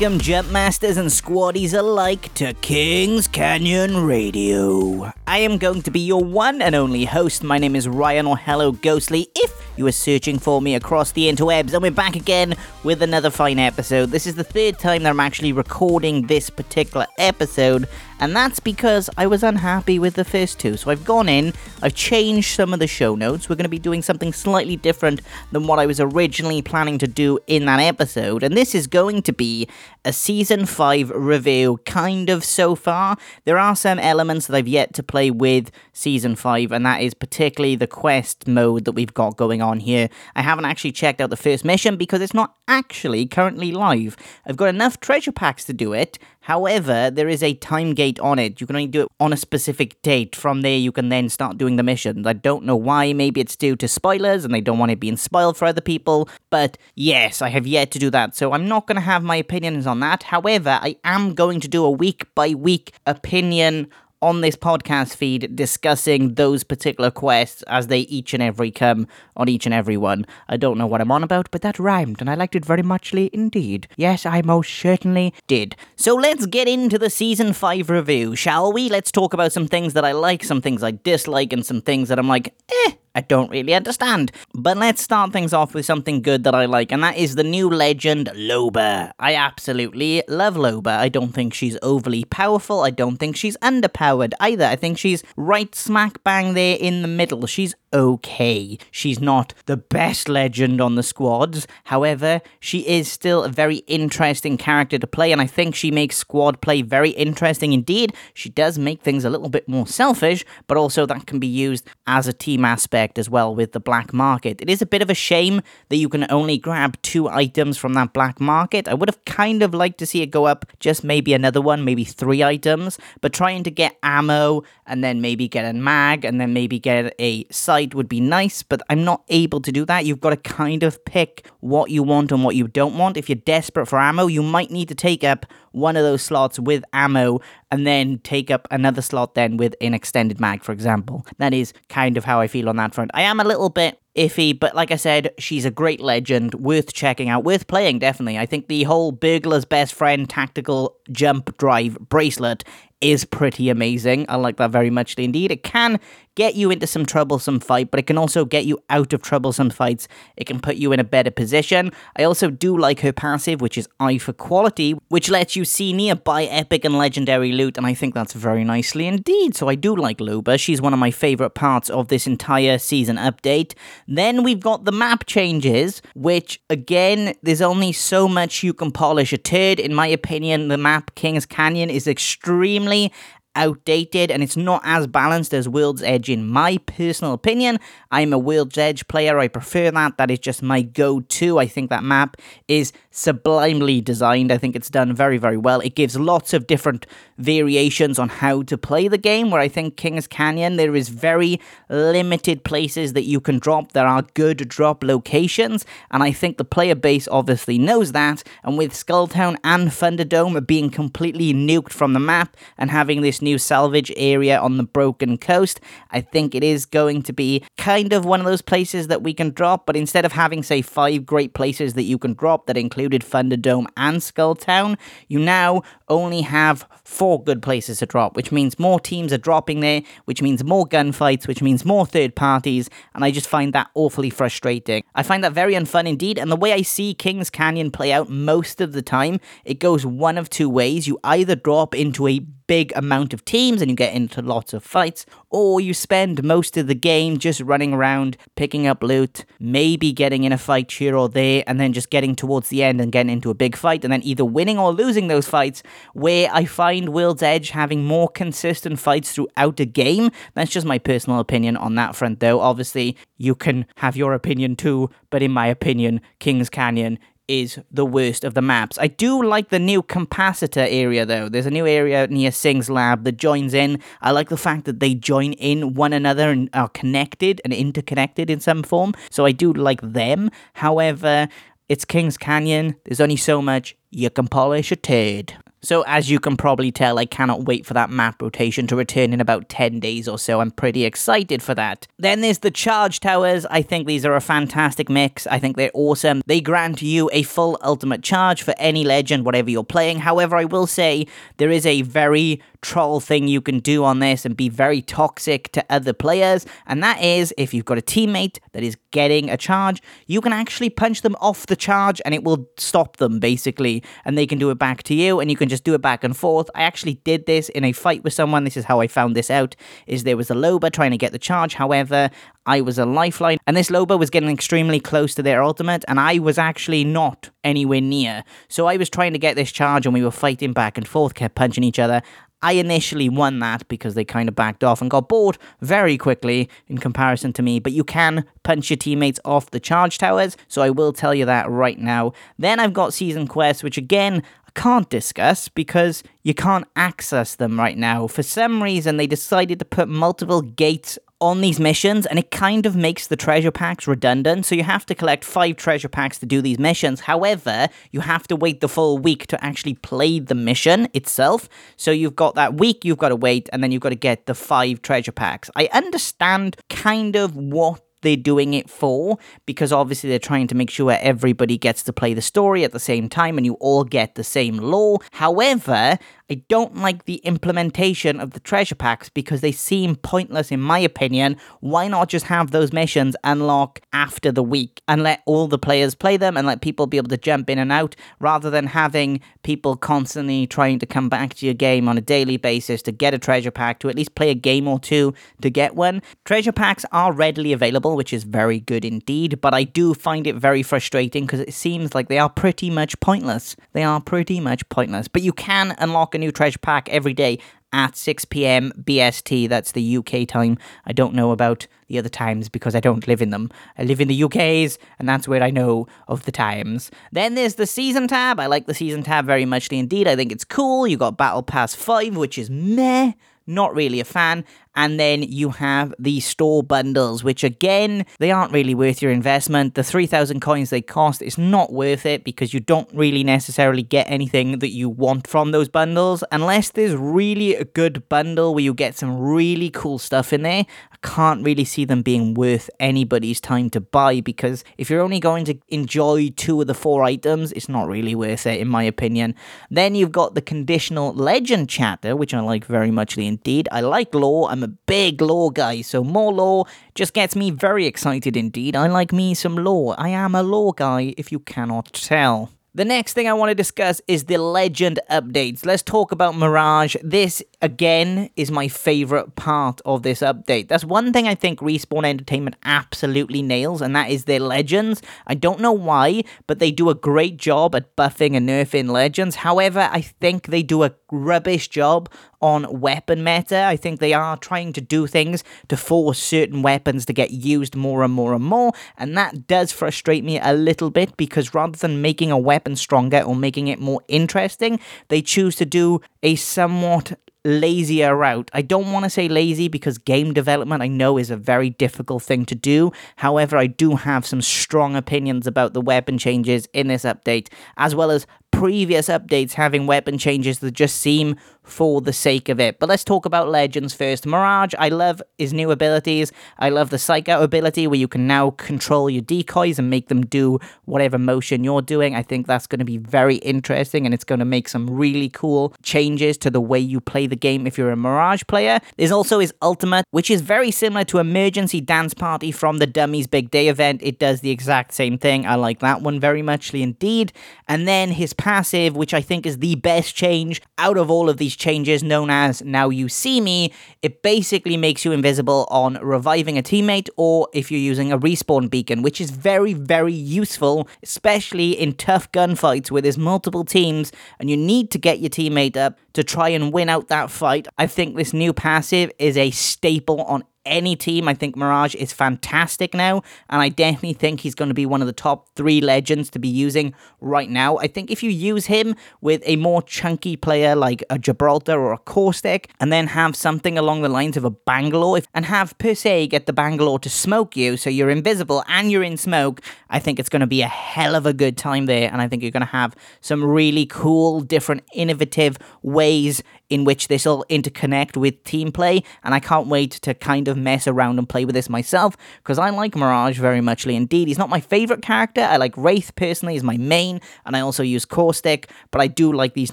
Welcome, Jumpmasters and Squaddies alike, to Kings Canyon Radio. I am going to be your one and only host. My name is Ryan or Hello Ghostly, if you are searching for me across the interwebs, and we're back again with another fine episode. This is the third time that I'm actually recording this particular episode, and that's because I was unhappy with the first two. So I've gone in, I've changed some of the show notes. We're going to be doing something slightly different than what I was originally planning to do in that episode, and this is going to be a season 5 review, kind of so far. There are some elements that I've yet to play with season 5, and that is particularly the quest mode that we've got going on here. I haven't actually checked out the first mission because it's not actually currently live. I've got enough treasure packs to do it. However, there is a time gate on it. You can only do it on a specific date. From there, you can then start doing the missions. I don't know why. Maybe it's due to spoilers and they don't want it being spoiled for other people. But yes, I have yet to do that. So I'm not going to have my opinions on that. However, I am going to do a week by week opinion on this podcast feed discussing those particular quests as they each and every come on each and every one. I don't know what I'm on about, but that rhymed, and I liked it very muchly indeed. Yes, I most certainly did. So let's get into the season 5 review, shall we? Let's talk about some things that I like, some things I dislike, and some things that I'm like, eh, I don't really understand. But let's start things off with something good that I like, and that is the new legend, Loba. I absolutely love Loba. I don't think she's overly powerful. I don't think she's underpowered either. I think she's right smack bang there in the middle. She's okay. She's not the best legend on the squads. However, she is still a very interesting character to play, and I think she makes squad play very interesting indeed. She does make things a little bit more selfish, but also that can be used as a team aspect as well with the black market. It is a bit of a shame that you can only grab two items from that black market. I would have kind of liked to see it go up just maybe another one, maybe three items, but trying to get ammo and then maybe get a mag and then maybe get a sight would be nice, but I'm not able to do that. You've got to kind of pick what you want and what you don't want. If you're desperate for ammo, you might need to take up one of those slots with ammo and then take up another slot then with an extended mag, for example. That is kind of how I feel on that front. I am a little bit iffy, but like I said, she's a great legend, worth checking out, worth playing, definitely. I think the whole Burglar's Best Friend tactical jump drive bracelet is pretty amazing. I like that very much indeed. It can get you into some troublesome fight, but it can also get you out of troublesome fights. It can put you in a better position. I also do like her passive, which is Eye for Quality, which lets you see nearby epic and legendary and I think that's very nicely indeed. So I do like Loba. She's one of my favorite parts of this entire season update. Then we've got the map changes, which again, there's only so much you can polish a turd. In my opinion, the map Kings Canyon is extremely outdated and it's not as balanced as World's Edge in my personal opinion. I'm a World's Edge player. I prefer that. That is just my go-to. I think that map is sublimely designed. I think it's done very very well. It gives lots of different variations on how to play the game where I think Kings Canyon there is very limited places that you can drop. There are good drop locations and I think the player base obviously knows that and with Skulltown and Thunderdome being completely nuked from the map and having this new salvage area on the Broken Coast, I think it is going to be kind of one of those places that we can drop, but instead of having, say, five great places that you can drop that included Thunderdome and Skulltown, you now only have four good places to drop, which means more teams are dropping there, which means more gunfights, which means more third parties, and I just find that awfully frustrating. I find that very unfun indeed, and the way I see Kings Canyon play out most of the time, it goes one of two ways. You either drop into a big amount of teams and you get into lots of fights, or you spend most of the game just running around, picking up loot, maybe getting in a fight here or there, and then just getting towards the end and getting into a big fight, and then either winning or losing those fights. Where I find World's Edge having more consistent fights throughout the game. That's just my personal opinion on that front, though. Obviously, you can have your opinion too, but in my opinion, Kings Canyon is the worst of the maps. I do like the new capacitor area though. There's a new area near Sing's lab that joins in. I like the fact that they join in one another and are connected and interconnected in some form. So I do like them. However, it's Kings Canyon. There's only so much you can polish a turd. So, as you can probably tell, I cannot wait for that map rotation to return in about 10 days or so. I'm pretty excited for that. Then there's the charge towers. I think these are a fantastic mix. I think they're awesome. They grant you a full ultimate charge for any legend, whatever you're playing. However, I will say there is a very troll thing you can do on this and be very toxic to other players, and that is if you've got a teammate that is getting a charge, you can actually punch them off the charge and it will stop them basically, and they can do it back to you, and you can just do it back and forth. I actually did this in a fight with someone. This is how I found this out: is there was a Loba trying to get the charge. However, I was a lifeline, and this Loba was getting extremely close to their ultimate, and I was actually not anywhere near. So I was trying to get this charge, and we were fighting back and forth, kept punching each other. I initially won that because they kind of backed off and got bored very quickly in comparison to me, but you can punch your teammates off the charge towers, so I will tell you that right now. Then I've got Season Quests, which again, I can't discuss because you can't access them right now. For some reason, they decided to put multiple gates on these missions, and it kind of makes the treasure packs redundant. So you have to collect five treasure packs to do these missions. However, you have to wait the full week to actually play the mission itself. So you've got that week you've got to wait, and then you've got to get the five treasure packs. I understand kind of what they're doing it for because obviously they're trying to make sure everybody gets to play the story at the same time and you all get the same lore. However, I don't like the implementation of the treasure packs because they seem pointless in my opinion. Why not just have those missions unlock after the week and let all the players play them and let people be able to jump in and out rather than having people constantly trying to come back to your game on a daily basis to get a treasure pack, to at least play a game or two to get one. Treasure packs are readily available, which is very good indeed, but I do find it very frustrating because it seems like they are pretty much pointless. They are pretty much pointless, but you can unlock a new treasure pack every day at 6 p.m. BST. That's the UK time. I don't know about the other times because I don't live in them. I live in the UK's, and that's where I know of the times. Then there's the season tab. I like the season tab very much indeed. I think it's cool. You got Battle Pass 5, which is meh not really a fan. And then you have the store bundles, which again, they aren't really worth your investment. The 3,000 coins they cost is not worth it because you don't really necessarily get anything that you want from those bundles unless there's really a good bundle where you get some really cool stuff in there. I can't really see them being worth anybody's time to buy because if you're only going to enjoy two of the four items, it's not really worth it, in my opinion. Then you've got the conditional legend chapter, which I like very muchly indeed. I like lore. I'm a big lore guy, so more lore just gets me very excited indeed. I like me some lore. I am a lore guy, if you cannot tell. The next thing I want to discuss is the legend updates. Let's talk about Mirage. This, again, is my favorite part of this update. That's one thing I think Respawn Entertainment absolutely nails, and that is their legends. I don't know why, but they do a great job at buffing and nerfing legends. However, I think they do a rubbish job on weapon meta. I think they are trying to do things to force certain weapons to get used more and more and more, and that does frustrate me a little bit because rather than making a weapon stronger or making it more interesting, they choose to do a somewhat lazier route. I don't want to say lazy because game development I know is a very difficult thing to do. However, I do have some strong opinions about the weapon changes in this update, as well as previous updates having weapon changes that just seem for the sake of it. But let's talk about Legends first. Mirage, I love his new abilities. I love the Psych Out ability where you can now control your decoys and make them do whatever motion you're doing. I think that's going to be very interesting and it's going to make some really cool changes to the way you play the game if you're a Mirage player. There's also his ultimate, which is very similar to Emergency Dance Party from the Dummies Big Day event. It does the exact same thing. I like that one very muchly indeed. And then his passive, which I think is the best change out of all of these changes, known as Now You See Me. It basically makes you invisible on reviving a teammate or if you're using a respawn beacon, which is very, very useful, especially in tough gunfights where there's multiple teams and you need to get your teammate up to try and win out that fight. I think this new passive is a staple on any team. I think Mirage is fantastic now, and I definitely think he's going to be one of the top three legends to be using right now. I think if you use him with a more chunky player like a Gibraltar or a Caustic, and then have something along the lines of a Bangalore, and have per se get the Bangalore to smoke you so you're invisible and you're in smoke, I think it's going to be a hell of a good time there, and I think you're going to have some really cool, different, innovative ways in which this will interconnect with team play, and I can't wait to kind of mess around and play with this myself because I like Mirage very muchly indeed. He's not my favorite character. I like Wraith personally as my main, and I also use Caustic, but I do like these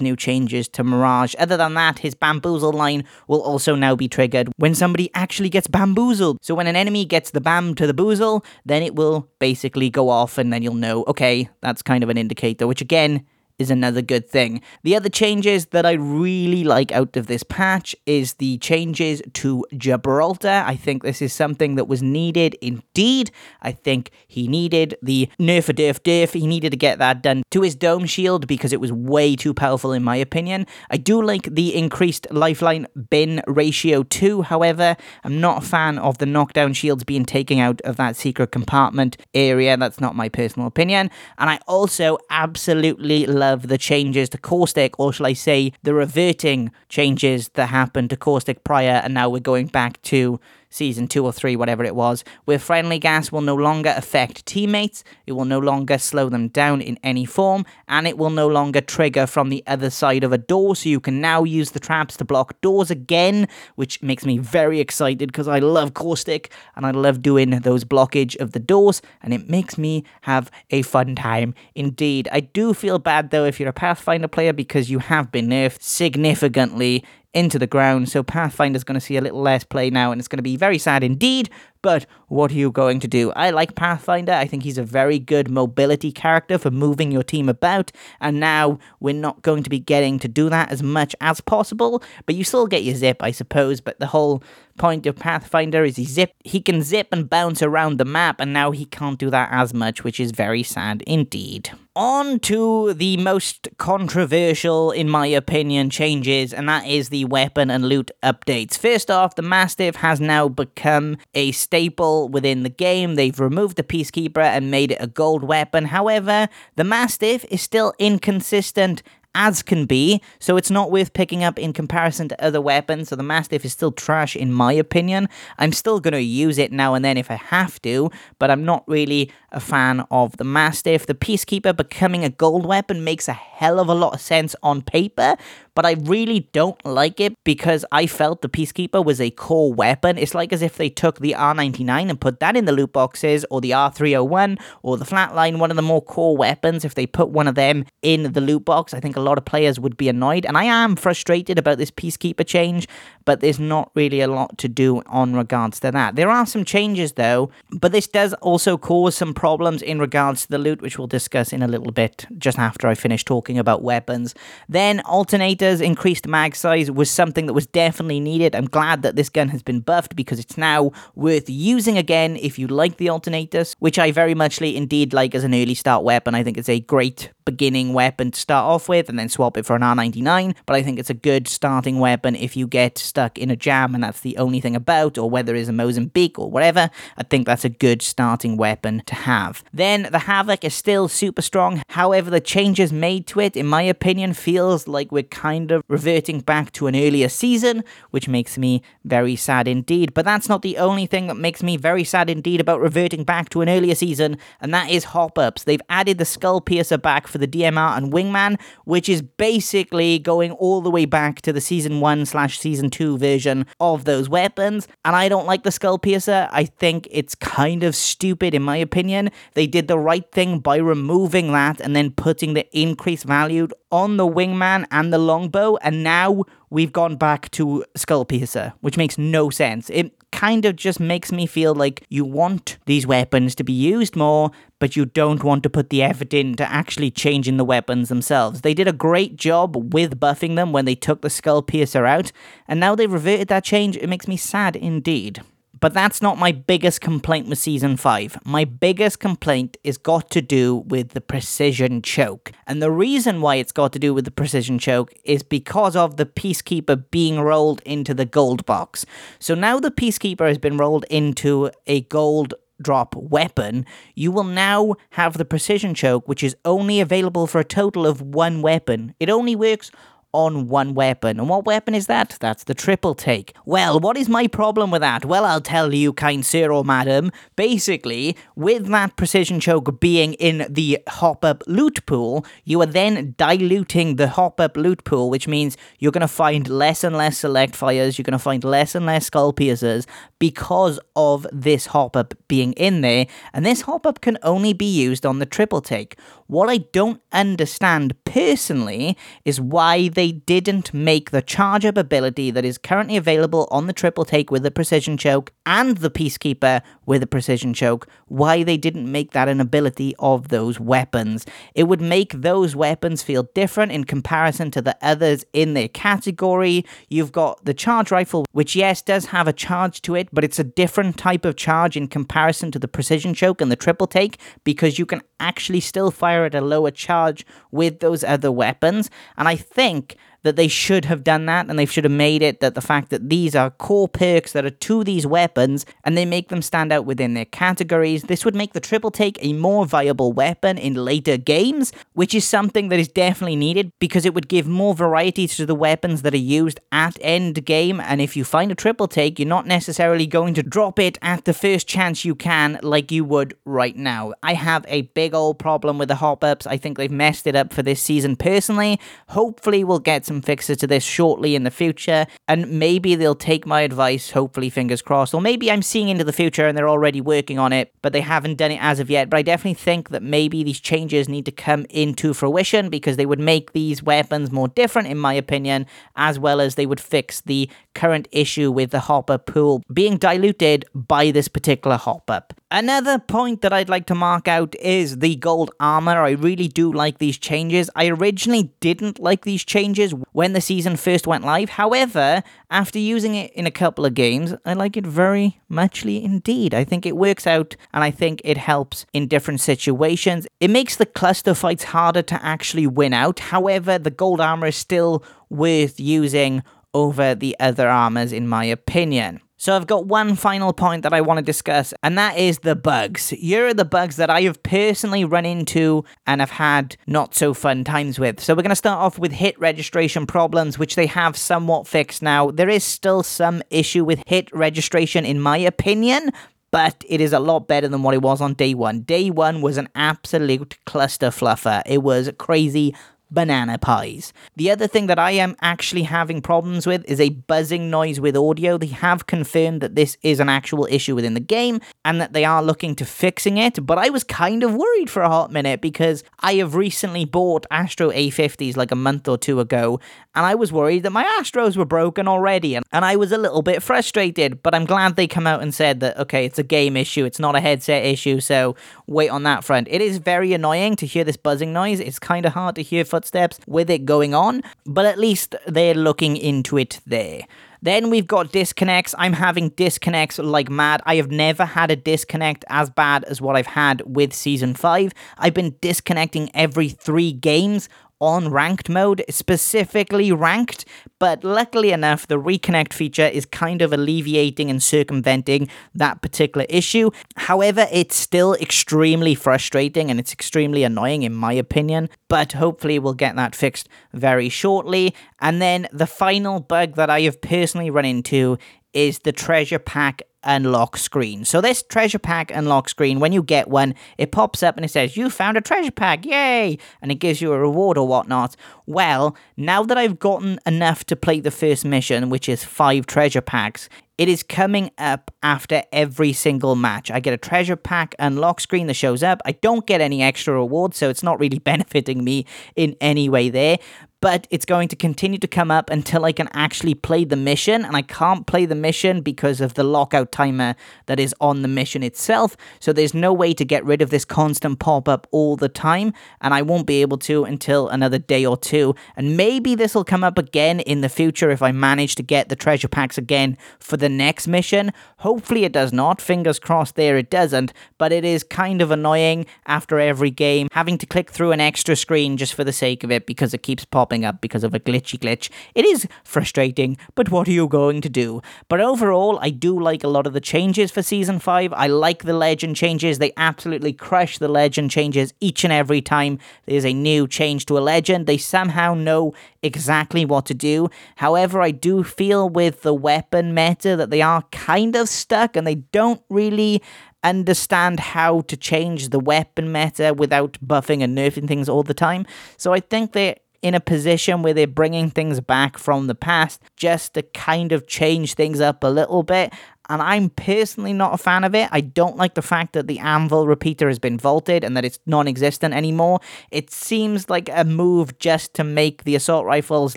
new changes to Mirage. Other than that, his bamboozle line will also now be triggered when somebody actually gets bamboozled. So when an enemy gets the bam to the boozle, then it will basically go off, and then you'll know, okay, that's kind of an indicator, which again is another good thing. The other changes that I really like out of this patch is the changes to Gibraltar. I think this is something that was needed indeed. I think he needed the nerf a derf derf. He needed to get that done to his dome shield because it was way too powerful in my opinion. I do like the increased lifeline bin ratio too. However, I'm not a fan of the knockdown shields being taken out of that secret compartment area. That's not my personal opinion. And I also absolutely love of the changes to Caustic, or shall I say, the reverting changes that happened to Caustic prior, and now we're going back to season two or three, whatever it was, where friendly gas will no longer affect teammates, it will no longer slow them down in any form, and it will no longer trigger from the other side of a door. So you can now use the traps to block doors again, which makes me very excited because I love caustic and I love doing those blockage of the doors, and it makes me have a fun time indeed. I do feel bad though if you're a Pathfinder player because you have been nerfed significantly into the ground. So Pathfinder's going to see a little less play now, and it's going to be very sad indeed. But what are you going to do? I like Pathfinder. I think he's a very good mobility character for moving your team about. And now we're not going to be getting to do that as much as possible. But you still get your zip, I suppose. But the whole point of Pathfinder is he zip he can zip and bounce around the map, and now he can't do that as much, which is very sad indeed. On to the most controversial, in my opinion, changes, and that is the weapon and loot updates. First off, the Mastiff has now become a staple within the game. They've removed the Peacekeeper and made it a gold weapon. However, the Mastiff is still inconsistent as can be, so it's not worth picking up in comparison to other weapons. So the Mastiff is still trash in my opinion. I'm still going to use it now and then if I have to, but I'm not really a fan of the Mastiff. The Peacekeeper becoming a gold weapon makes a hell of a lot of sense on paper, but I really don't like it because I felt the Peacekeeper was a core weapon. It's like as if they took the R99 and put that in the loot boxes, or the R301, or the Flatline, one of the more core weapons. If they put one of them in the loot box, I think a lot of players would be annoyed. And I am frustrated about this Peacekeeper change, but there's not really a lot to do on regards to that. There are some changes though, but this does also cause some problems in regards to the loot, which we'll discuss in a little bit just after I finish talking about weapons. Then alternators increased mag size was something that was definitely needed. I'm glad that this gun has been buffed because it's now worth using again if you like the alternators, which I very muchly indeed like as an early start weapon. I think it's a great beginning weapon to start off with and then swap it for an R99, but I think it's a good starting weapon if you get stuck in a jam and that's the only thing about, or whether it's a Mozambique or whatever. I think that's a good starting weapon to have. Then the Havoc is still super strong, however, the changes made to it, in my opinion, feels like we're kind of reverting back to an earlier season, which makes me very sad indeed. But that's not the only thing that makes me very sad indeed about reverting back to an earlier season, and that is hop ups. They've added the Skull Piercer back for for the DMR and Wingman, which is basically going all the way back to the season 1 slash season 2 version of those weapons. And I don't like the Skull Piercer. I think it's kind of stupid, in my opinion. They did the right thing by removing that and then putting the increased value on the Wingman and the Longbow, and now we've gone back to Skull Piercer, which makes no sense. It kind of just makes me feel like you want these weapons to be used more, but you don't want to put the effort into actually changing the weapons themselves. They did a great job with buffing them when they took the Skull Piercer out, and now they've reverted that change. It makes me sad indeed. But that's not my biggest complaint with season 5. My biggest complaint is got to do with the precision choke. And the reason why it's got to do with the precision choke is because of the Peacekeeper being rolled into the gold box. So now the Peacekeeper has been rolled into a gold drop weapon, you will now have the precision choke, which is only available for a total of one weapon. It only works on one weapon. And what weapon is that? That's the triple take. Well, what is my problem with that? Well, I'll tell you, kind sir or madam. Basically, with that precision choke being in the hop up loot pool, you are then diluting the hop up loot pool, which means you're going to find less and less select fires, you're going to find less and less skull piercers because of this hop up being in there. And this hop up can only be used on the triple take. What I don't understand personally is why they didn't make the charge up ability that is currently available on the triple take with the precision choke and the peacekeeper with a precision choke, why they didn't make that an ability of those weapons. It would make those weapons feel different in comparison to the others in their category. You've got the charge rifle, which, yes, does have a charge to it, but it's a different type of charge in comparison to the precision choke and the triple take because you can actually still fire at a lower charge with those other weapons. And I think think that they should have done that and they should have made it that the fact that these are core perks that are to these weapons and they make them stand out within their categories. This would make the triple take a more viable weapon in later games, which is something that is definitely needed because it would give more variety to the weapons that are used at end game. And if you find a triple take, you're not necessarily going to drop it at the first chance you can like you would right now. I have a big old problem with the hop ups. I think they've messed it up for this season personally. Hopefully, we'll get some fixes to this shortly in the future, and maybe they'll take my advice, hopefully, fingers crossed. Or maybe I'm seeing into the future and they're already working on it, but they haven't done it as of yet. But I definitely think that maybe these changes need to come into fruition because they would make these weapons more different, in my opinion, as well as they would fix the current issue with the hop up pool being diluted by this particular hop up. Another point that I'd like to mark out is the gold armor. I really do like these changes. I originally didn't like these changes when the season first went live. However, after using it in a couple of games, I like it very muchly indeed. I think it works out and I think it helps in different situations. It makes the cluster fights harder to actually win out. However, the gold armor is still worth using over the other armors in my opinion. So I've got one final point that I want to discuss, and that is the bugs. Here are the bugs that I have personally run into and have had not so fun times with. So we're going to start off with hit registration problems, which they have somewhat fixed now. There is still some issue with hit registration, in my opinion, but it is a lot better than what it was on day one. Day one was an absolute cluster fluffer. It was crazy banana pies. The other thing that I am actually having problems with is a buzzing noise with audio. They have confirmed that this is an actual issue within the game and that they are looking to fixing it, but I was kind of worried for a hot minute because I have recently bought Astro A50s like a month or two ago and I was worried that my Astros were broken already and, and I was a little bit frustrated, but I'm glad they come out and said that okay, it's a game issue, it's not a headset issue, so wait on that front. It is very annoying to hear this buzzing noise. It's kind of hard to hear for footsteps with it going on, but at least they're looking into it there. Then we've got disconnects. I'm having disconnects like mad. I have never had a disconnect as bad as what I've had with Season 5. I've been disconnecting every three games on ranked mode, specifically ranked, but luckily enough, the reconnect feature is kind of alleviating and circumventing that particular issue. However, it's still extremely frustrating and it's extremely annoying, in my opinion, but hopefully, we'll get that fixed very shortly. And then the final bug that I have personally run into is the treasure pack unlock screen. So this treasure pack unlock screen, when you get one, it pops up and it says, you found a treasure pack, yay! And it gives you a reward or whatnot. Well, now that I've gotten enough to play the first mission, which is five treasure packs, it is coming up after every single match. I get a treasure pack unlock screen that shows up. I don't get any extra rewards, so it's not really benefiting me in any way there. But it's going to continue to come up until I can actually play the mission. And I can't play the mission because of the lockout timer that is on the mission itself. So there's no way to get rid of this constant pop up all the time. And I won't be able to until another day or two. And maybe this will come up again in the future if I manage to get the treasure packs again for the next mission. Hopefully it does not. Fingers crossed there it doesn't. But it is kind of annoying after every game having to click through an extra screen just for the sake of it because it keeps popping popping up because of a glitchy glitch. It is frustrating, but what are you going to do? But overall, I do like a lot of the changes for Season 5. I like the legend changes. They absolutely crush the legend changes each and every time there's a new change to a legend. They somehow know exactly what to do. However, I do feel with the weapon meta that they are kind of stuck and they don't really understand how to change the weapon meta without buffing and nerfing things all the time. So I think they in a position where they're bringing things back from the past just to kind of change things up a little bit. And I'm personally not a fan of it. I don't like the fact that the anvil repeater has been vaulted and that it's non existent anymore. It seems like a move just to make the assault rifles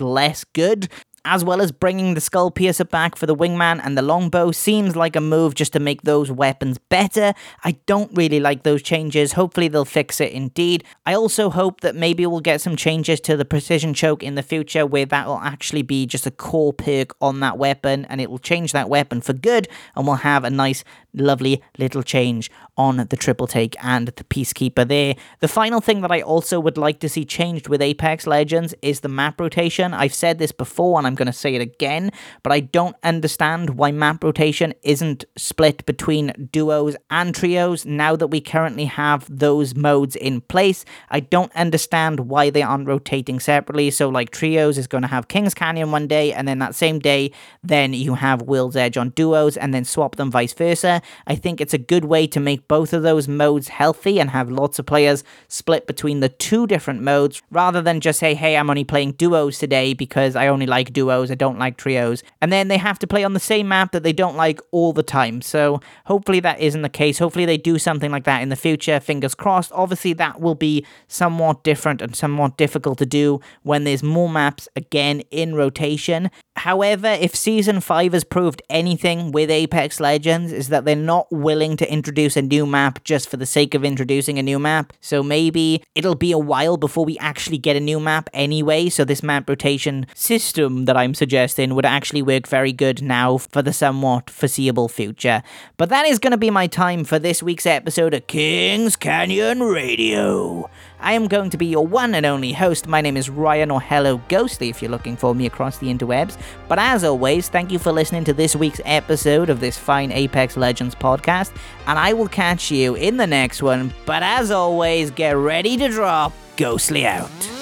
less good as well as bringing the Skull Piercer back for the Wingman and the Longbow seems like a move just to make those weapons better. I don't really like those changes. Hopefully they'll fix it indeed. I also hope that maybe we'll get some changes to the Precision Choke in the future where that will actually be just a core perk on that weapon and it will change that weapon for good and we'll have a nice lovely little change on the triple take and the Peacekeeper there. The final thing that I also would like to see changed with Apex Legends is the map rotation. I've said this before and I'm going to say it again, but I don't understand why map rotation isn't split between duos and trios now that we currently have those modes in place. I don't understand why they aren't rotating separately. So, like, trios is going to have Kings Canyon one day, and then that same day, then you have World's Edge on duos, and then swap them vice versa. I think it's a good way to make both of those modes healthy and have lots of players split between the two different modes rather than just say, hey, I'm only playing duos today because I only like duos, I don't like trios. And then they have to play on the same map that they don't like all the time. So hopefully that isn't the case. Hopefully they do something like that in the future. Fingers crossed. Obviously, that will be somewhat different and somewhat difficult to do when there's more maps again in rotation. However, if Season 5 has proved anything with Apex Legends, is that they're not willing to introduce a new map just for the sake of introducing a new map. So maybe it'll be a while before we actually get a new map anyway. So this map rotation system that I'm suggesting would actually work very good now for the somewhat foreseeable future. But that is going to be my time for this week's episode of Kings Canyon Radio. I am going to be your one and only host. My name is Ryan or Hello Ghostly if you're looking for me across the interwebs. But as always, thank you for listening to this week's episode of this fine Apex Legends podcast, and I will catch you in the next one. But as always, get ready to drop Ghostly out.